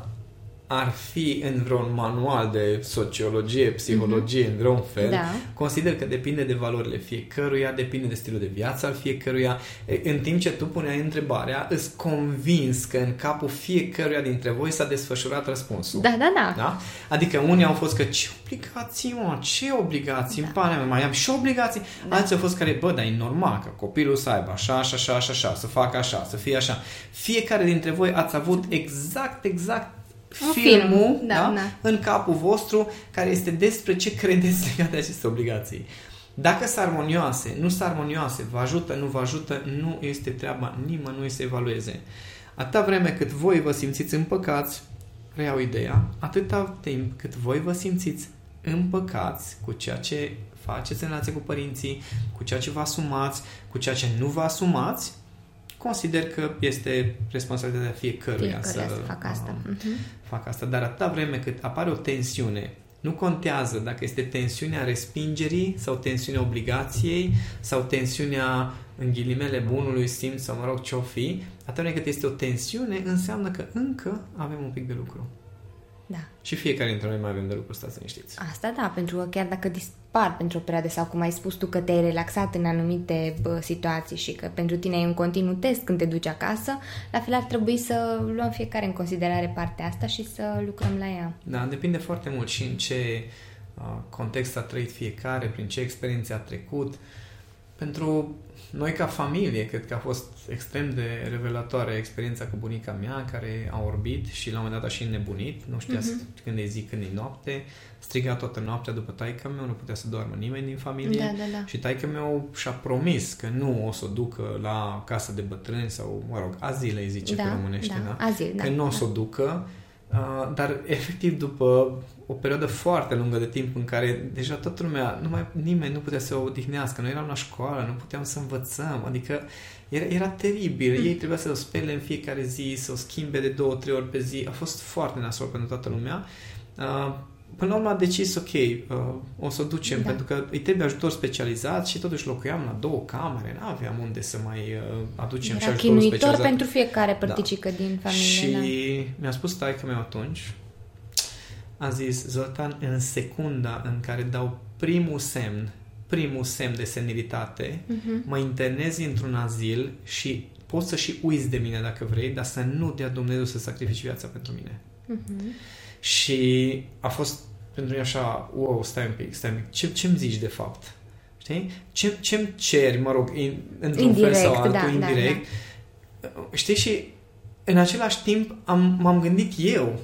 ar fi în vreun manual de sociologie, psihologie, mm-hmm. în vreun fel, da. consider că depinde de valorile fiecăruia, depinde de stilul de viață al fiecăruia. În timp ce tu puneai întrebarea, îți convins că în capul fiecăruia dintre voi s-a desfășurat răspunsul. Da, da, da. da? Adică unii au fost că ce obligații, mă, ce obligații, da. în mea, mai am și obligații. Da. Alții au fost care, bă, dar e normal că copilul să aibă așa, așa, așa, așa, așa, să facă așa, să fie așa. Fiecare dintre voi ați avut exact, exact filmul film. Da, da, da. în capul vostru care este despre ce credeți legat de aceste obligații. Dacă sunt armonioase, nu sunt armonioase, vă ajută, nu vă ajută, nu este treaba nimănui să evalueze. Atâta vreme cât voi vă simțiți împăcați, reiau ideea, atâta timp cât voi vă simțiți împăcați cu ceea ce faceți în relație cu părinții, cu ceea ce vă asumați, cu ceea ce nu vă asumați, consider că este responsabilitatea fiecăruia, fiecăruia să, să facă asta. Uh, uh-huh. fac asta. Dar atâta vreme cât apare o tensiune, nu contează dacă este tensiunea respingerii sau tensiunea obligației sau tensiunea în ghilimele bunului simț sau mă rog ce-o fi, atâta vreme cât este o tensiune, înseamnă că încă avem un pic de lucru. Da. Și fiecare dintre noi mai avem de lucru, stați liniștiți. Asta da, pentru că chiar dacă dispar pentru o perioadă sau cum ai spus tu că te-ai relaxat în anumite bă, situații și că pentru tine e un continuu test când te duci acasă, la fel ar trebui să luăm fiecare în considerare partea asta și să lucrăm la ea. Da, depinde foarte mult și în ce uh, context a trăit fiecare, prin ce experiențe a trecut. pentru noi ca familie, cred că a fost extrem de revelatoare experiența cu bunica mea, care a orbit și la un moment dat a și nebunit, nu știa uh-huh. când e zi, când e noapte, striga toată noaptea după taică meu, nu putea să doarmă nimeni din familie Da, da, da. și taică meu și-a promis că nu o să o ducă la casă de bătrâni sau, mă rog, azile îi zice Da, pe românește, da, da? azil, da, că nu o da. să o ducă, uh, dar efectiv după o perioadă foarte lungă de timp în care deja toată lumea, nu mai, nimeni nu putea să o odihnească, noi eram la școală, nu puteam să învățăm, adică era, era teribil, Mm. ei trebuia să o spele în fiecare zi, să o schimbe de două, trei ori pe zi, a fost foarte nasol pentru toată lumea. Uh, Până la urmă a decis, ok, uh, o să o ducem, Da. pentru că îi trebuie ajutor specializat și totuși locuiam la două camere, nu aveam unde să mai uh, aducem și Era ajutorul chinuitor specializat. pentru fiecare părticică din familie. Și Da. mi-a spus taică meu atunci, a zis, Zoltan, în secunda în care dau primul semn, primul semn de senilitate, Mhm. mă internezi într-un azil și poți să și uiți de mine dacă vrei, dar să nu dea Dumnezeu să sacrifici viața pentru mine. Mhm. Și a fost pentru mine așa, wow, stai un pic, stai un pic, ce, ce-mi zici de fapt? Știi? Ce, ce-mi ceri, mă rog, in, într-un Indirect, fel sau altul, da, da, indirect. Știi? Și în același timp am, m-am gândit eu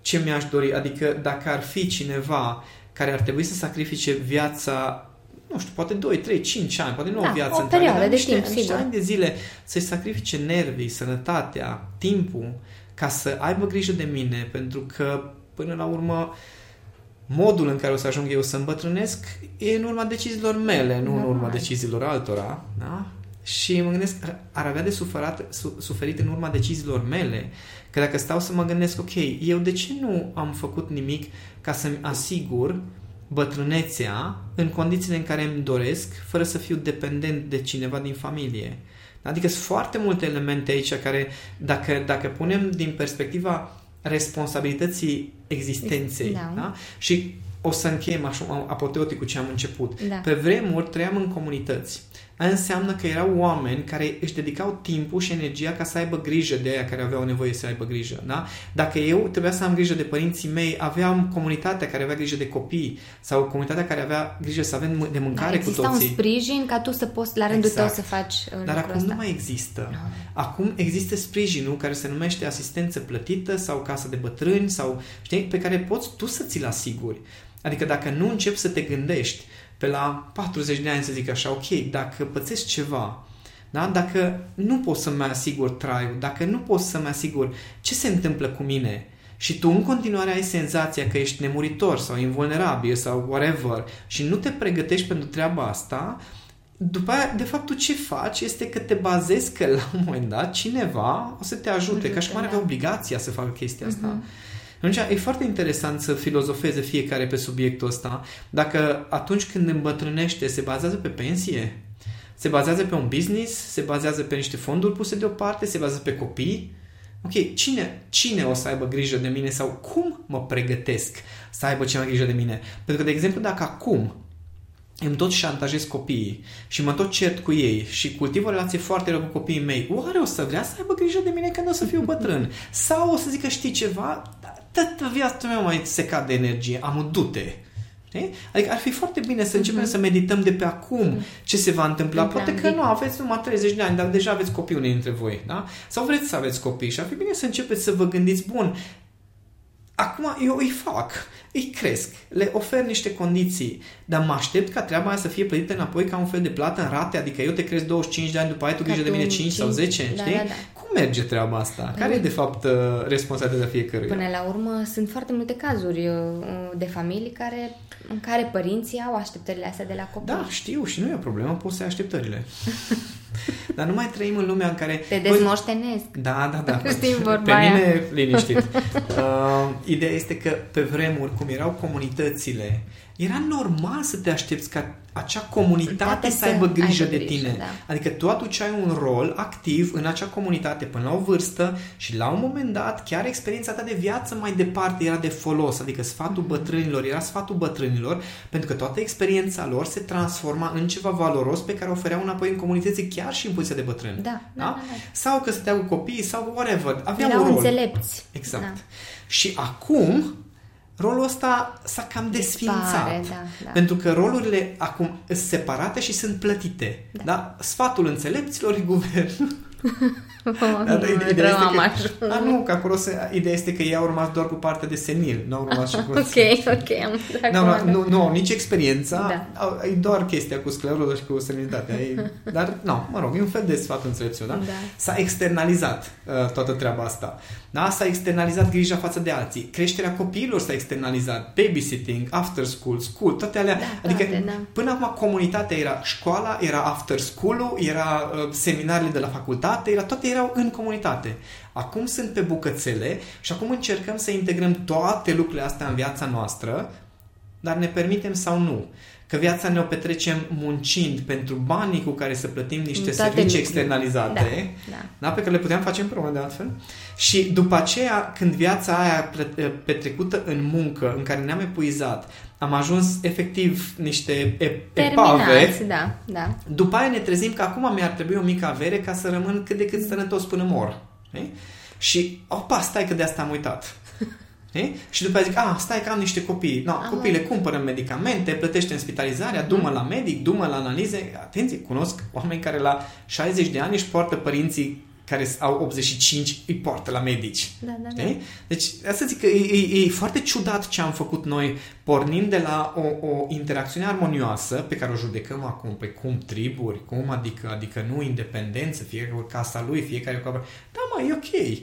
ce mi-aș dori. Adică dacă ar fi cineva care ar trebui să sacrifice viața nu știu, poate 2, 3, 5 ani, poate nu Da, o viață o întreagă, perioadă dar de niște, timp, niște sigur. ani de zile să-și sacrifice nervii, sănătatea, timpul, ca să aibă grijă de mine, pentru că până la urmă modul în care o să ajung eu să îmbătrânesc e în urma deciziilor mele, nu în urma Normal. deciziilor altora. Da? Și mă gândesc, ar- ar avea de suferat, su, suferit în urma deciziilor mele. Că dacă stau să mă gândesc, ok, eu de ce nu am făcut nimic ca să-mi asigur bătrânețea în condițiile în care îmi doresc, fără să fiu dependent de cineva din familie. Adică sunt foarte multe elemente aici care, dacă, dacă punem din perspectiva responsabilității existenței, Da. da? și o să încheiem așa apoteotic cu ce am început. Da. Pe vremuri trăiam în comunități. Aia înseamnă că erau oameni care își dedicau timpul și energia ca să aibă grijă de aia care aveau nevoie să aibă grijă. Da? Dacă eu trebuia să am grijă de părinții mei, aveam comunitatea care avea grijă de copii sau comunitatea care avea grijă să avem de mâncare da, cu exista toții. un sprijin ca tu să poți la rândul Exact. tău să faci uh, Dar lucrul acum ăsta. nu mai există. Acum există sprijinul care se numește asistență plătită sau casă de bătrâni sau, știi, pe care poți tu să ți-l asiguri. Adică dacă nu începi să te gândești pe la 40 de ani să zic așa, ok, dacă pățesc ceva, da? dacă nu pot să-mi asigur traiul, dacă nu pot să-mi asigur ce se întâmplă cu mine și tu în continuare ai senzația că ești nemuritor sau invulnerabil sau whatever și nu te pregătești pentru treaba asta, după aia, de fapt, tu ce faci este că te bazezi că la un moment dat cineva o să te ajute, Ajute, ca și cum ar avea da. obligația să facă chestia asta. Mhm. Atunci, e foarte interesant să filozofeze fiecare pe subiectul ăsta. Dacă atunci când îmbătrânește se bazează pe pensie, se bazează pe un business, se bazează pe niște fonduri puse deoparte, se bazează pe copii. Ok, cine, cine o să aibă grijă de mine sau cum mă pregătesc să aibă cineva grijă de mine? Pentru că, de exemplu, dacă acum îmi tot șantajez copiii și mă tot cert cu ei și cultiv o relație foarte rău cu copiii mei, oare o să vrea să aibă grijă de mine când o să fiu bătrân? Sau o să zică, știi ceva, toată viața mea mai secat de energie, am du-te. Știi? Adică ar fi foarte bine să începem să medităm de pe acum ce se va întâmpla. În Poate plan că deep. nu aveți numai 30 de ani, dar deja aveți copii unii dintre voi. Da? Sau vreți să aveți copii și ar fi bine să începeți să vă gândiți, bun, Acum eu îi fac, îi cresc, le ofer niște condiții, dar mă aștept ca treaba aia să fie plătită înapoi ca un fel de plată în rate, adică eu te cresc 25 de ani, după aia tu Ca grijă de tu mine 5 sau 10, da, știi? da, da. Cum merge treaba asta? Care e de fapt uh, responsabilitatea fiecăruia? Până la urmă, sunt foarte multe cazuri uh, de familii care, în care părinții au așteptările astea de la copii. Da, știu și nu e o problemă, poți să ai așteptările. Dar nu mai trăim în lumea în care... Te dezmoștenesc. Da, da, da. Știi vorba Pe aia. mine, liniștit. Uh, ideea este că pe vremuri, cum erau comunitățile, era normal să te aștepți ca acea comunitate Comunitate să să aibă grijă aibă de grijă, tine. da. Adică tu atunci ai un rol activ în acea comunitate până la o vârstă și la un moment dat chiar experiența ta de viață mai departe era de folos. Adică sfatul bătrânilor era sfatul bătrânilor pentru că toată experiența lor se transforma în ceva valoros pe care o ofereau înapoi în comunități chiar și în poziția de bătrâni. Da, da, da, da. Sau că stăteau cu copiii sau whatever. Aveau Erau un rol. înțelepți. Exact. Da. Și acum rolul ăsta s-a cam desfințat. Dispare, da, da. Pentru că rolurile acum sunt separate și sunt plătite. Da. da? Sfatul înțelepților e guvernul. Oh, da, da, ideea este că, a, nu, că acolo se, ideea este că ei au rămas doar cu partea de senil, nu au rămas și cu... ok, ok, am nu, nu, nu, nu au nici experiența, da. e doar chestia cu scleroză și cu senilitatea. E, dar, nu, mă rog, e un fel de sfat înțelepțiune, da? da? S-a externalizat uh, toată treaba asta. Da? S-a externalizat grija față de alții. Creșterea copiilor s-a externalizat. Babysitting, after school, school, toate alea. Da, adică toate, da. până acum comunitatea era școala, era after school era uh, seminarele de la facultate, era, toate erau în comunitate. Acum sunt pe bucățele și acum încercăm să integrăm toate lucrurile astea în viața noastră, dar ne permitem sau nu că viața ne-o petrecem muncind pentru banii cu care să plătim niște Toate servicii externalizate, da, da. Da, pe care le puteam face împreună de altfel, și după aceea, când viața aia petrecută în muncă, în care ne-am epuizat, am ajuns efectiv niște epave, da, da. după aia ne trezim că acum mi-ar trebui o mică avere ca să rămân cât de cât sănătos până mor. E? Și, opa, stai că de asta am uitat. E? Și după aceea zic, a, stai că am niște copii. No, copiii le cumpără medicamente, plătește în spitalizarea, dumă mm. la medic, dumă la analize. Atenție, cunosc oameni care la 60 de ani își poartă părinții care au 85, îi poartă la medici. Da, da, da. Deci, asta zic că e, e, e foarte ciudat ce am făcut noi, pornind de la o, o interacțiune armonioasă pe care o judecăm acum, pe cum triburi, cum, adică, adică nu independență, fiecare casa lui, fiecare cu Da, mă, e ok.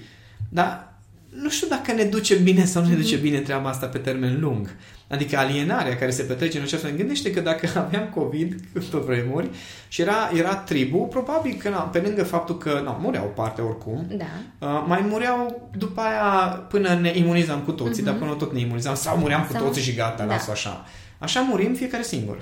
Dar nu știu dacă ne duce bine sau nu ne duce mhm. bine treaba asta pe termen lung. Adică alienarea care se petrece în această gândește că dacă aveam COVID pe vremuri și era, era tribu, probabil că na, pe lângă faptul că na, mureau parte oricum, da. uh, mai mureau după aia până ne imunizam cu toții, uh-huh. dar până tot ne imunizam sau muream sau... cu toții și gata, da. las așa. Așa murim fiecare singur.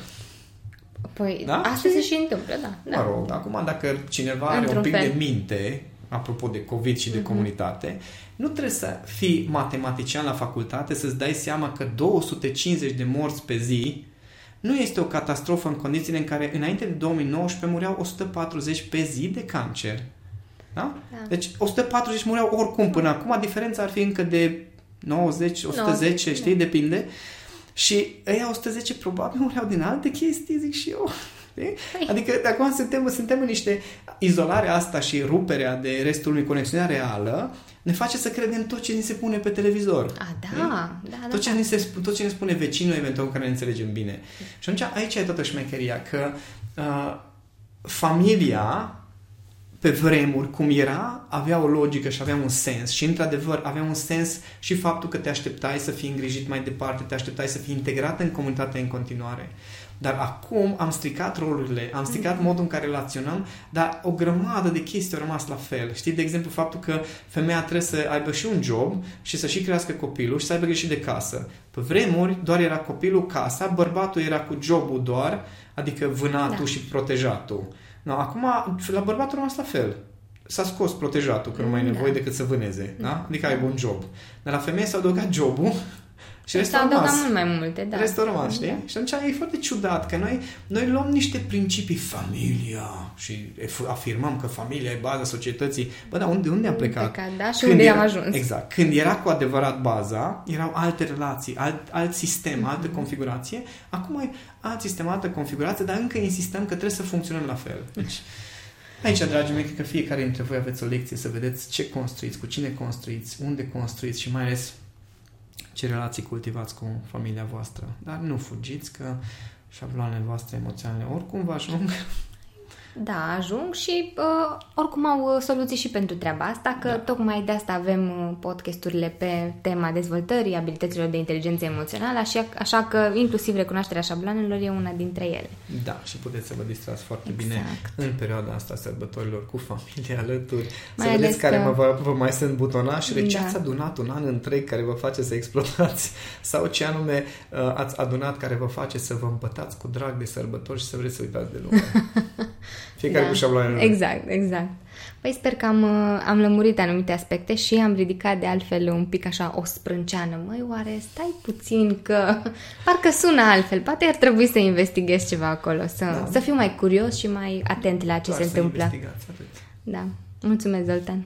Păi da? asta se și întâmplă, da. da. Mă rog, acum dacă cineva Într-un are un pic fel. de minte, apropo de COVID și de uh-huh. comunitate, nu trebuie să fii matematician la facultate să-ți dai seama că 250 de morți pe zi nu este o catastrofă în condițiile în care înainte de 2019 mureau 140 pe zi de cancer. Da? da. Deci 140 mureau oricum până acum, diferența ar fi încă de 90, 110, 90, știi, da. depinde. Și ăia 110 probabil mureau din alte chestii, zic și eu. Păi. Adică de acum suntem, suntem în niște izolare asta și ruperea de restul unui conexiune reală ne face să credem tot ce ni se pune pe televizor. A, da, da, da, tot, ce da. Ni se, tot ce ne spune vecinul, eventual, care ne înțelegem bine. Și atunci aici e toată șmecheria, că uh, familia pe vremuri cum era, avea o logică și avea un sens. Și, într-adevăr, avea un sens și faptul că te așteptai să fii îngrijit mai departe, te așteptai să fii integrat în comunitatea în continuare. Dar acum am stricat rolurile, am stricat modul în care relaționăm, dar o grămadă de chestii au rămas la fel. Știi, de exemplu, faptul că femeia trebuie să aibă și un job și să și crească copilul și să aibă grijă de casă. Pe vremuri doar era copilul casa, bărbatul era cu jobul doar, adică vânatul da. și protejatul. No, acum, la bărbatul a rămas la fel. S-a scos protejatul, că nu mai e nevoie da. decât să vâneze. Da? Adică ai un job. Dar la femeie s-a adăugat jobul și restul a rămas. mult mai multe, da. Restul a rămas, știi? Da. Și atunci e foarte ciudat că noi, noi luăm niște principii, familia, și afirmăm că familia e baza societății. Bă, dar unde, unde am plecat? plecat da? Și Când unde era, am ajuns? Exact. Când era cu adevărat baza, erau alte relații, alt, alt sistem, mm-hmm. altă configurație. Acum e alt sistem, altă configurație, dar încă insistăm că trebuie să funcționăm la fel. Deci, Aici, dragii mei, cred că fiecare dintre voi aveți o lecție să vedeți ce construiți, cu cine construiți, unde construiți și mai ales ce relații cultivați cu familia voastră. Dar nu fugiți că șabloanele voastre emoționale oricum vă ajung da, ajung și uh, oricum au uh, soluții și pentru treaba asta, că da. tocmai de asta avem uh, podcasturile pe tema dezvoltării abilităților de inteligență emoțională, așa, așa că inclusiv recunoașterea șabloanelor e una dintre ele. Da, și puteți să vă distrați foarte exact. bine în perioada asta sărbătorilor cu familie alături, mai să vedeți care că... vă, vă mai sunt butonașele, da. ce ați adunat un an întreg care vă face să explodați sau ce anume uh, ați adunat care vă face să vă împătați cu drag de sărbători și să vreți să uitați de lume. Fiecare da. cu șabloanele Exact, exact. Păi sper că am, uh, am lămurit anumite aspecte și am ridicat de altfel un pic așa o sprânceană. Măi, oare stai puțin că parcă sună altfel. Poate ar trebui să investighez ceva acolo, să, da. să fiu mai curios și mai atent la ce Doar se întâmplă. Atât. Da. Mulțumesc, Zoltan.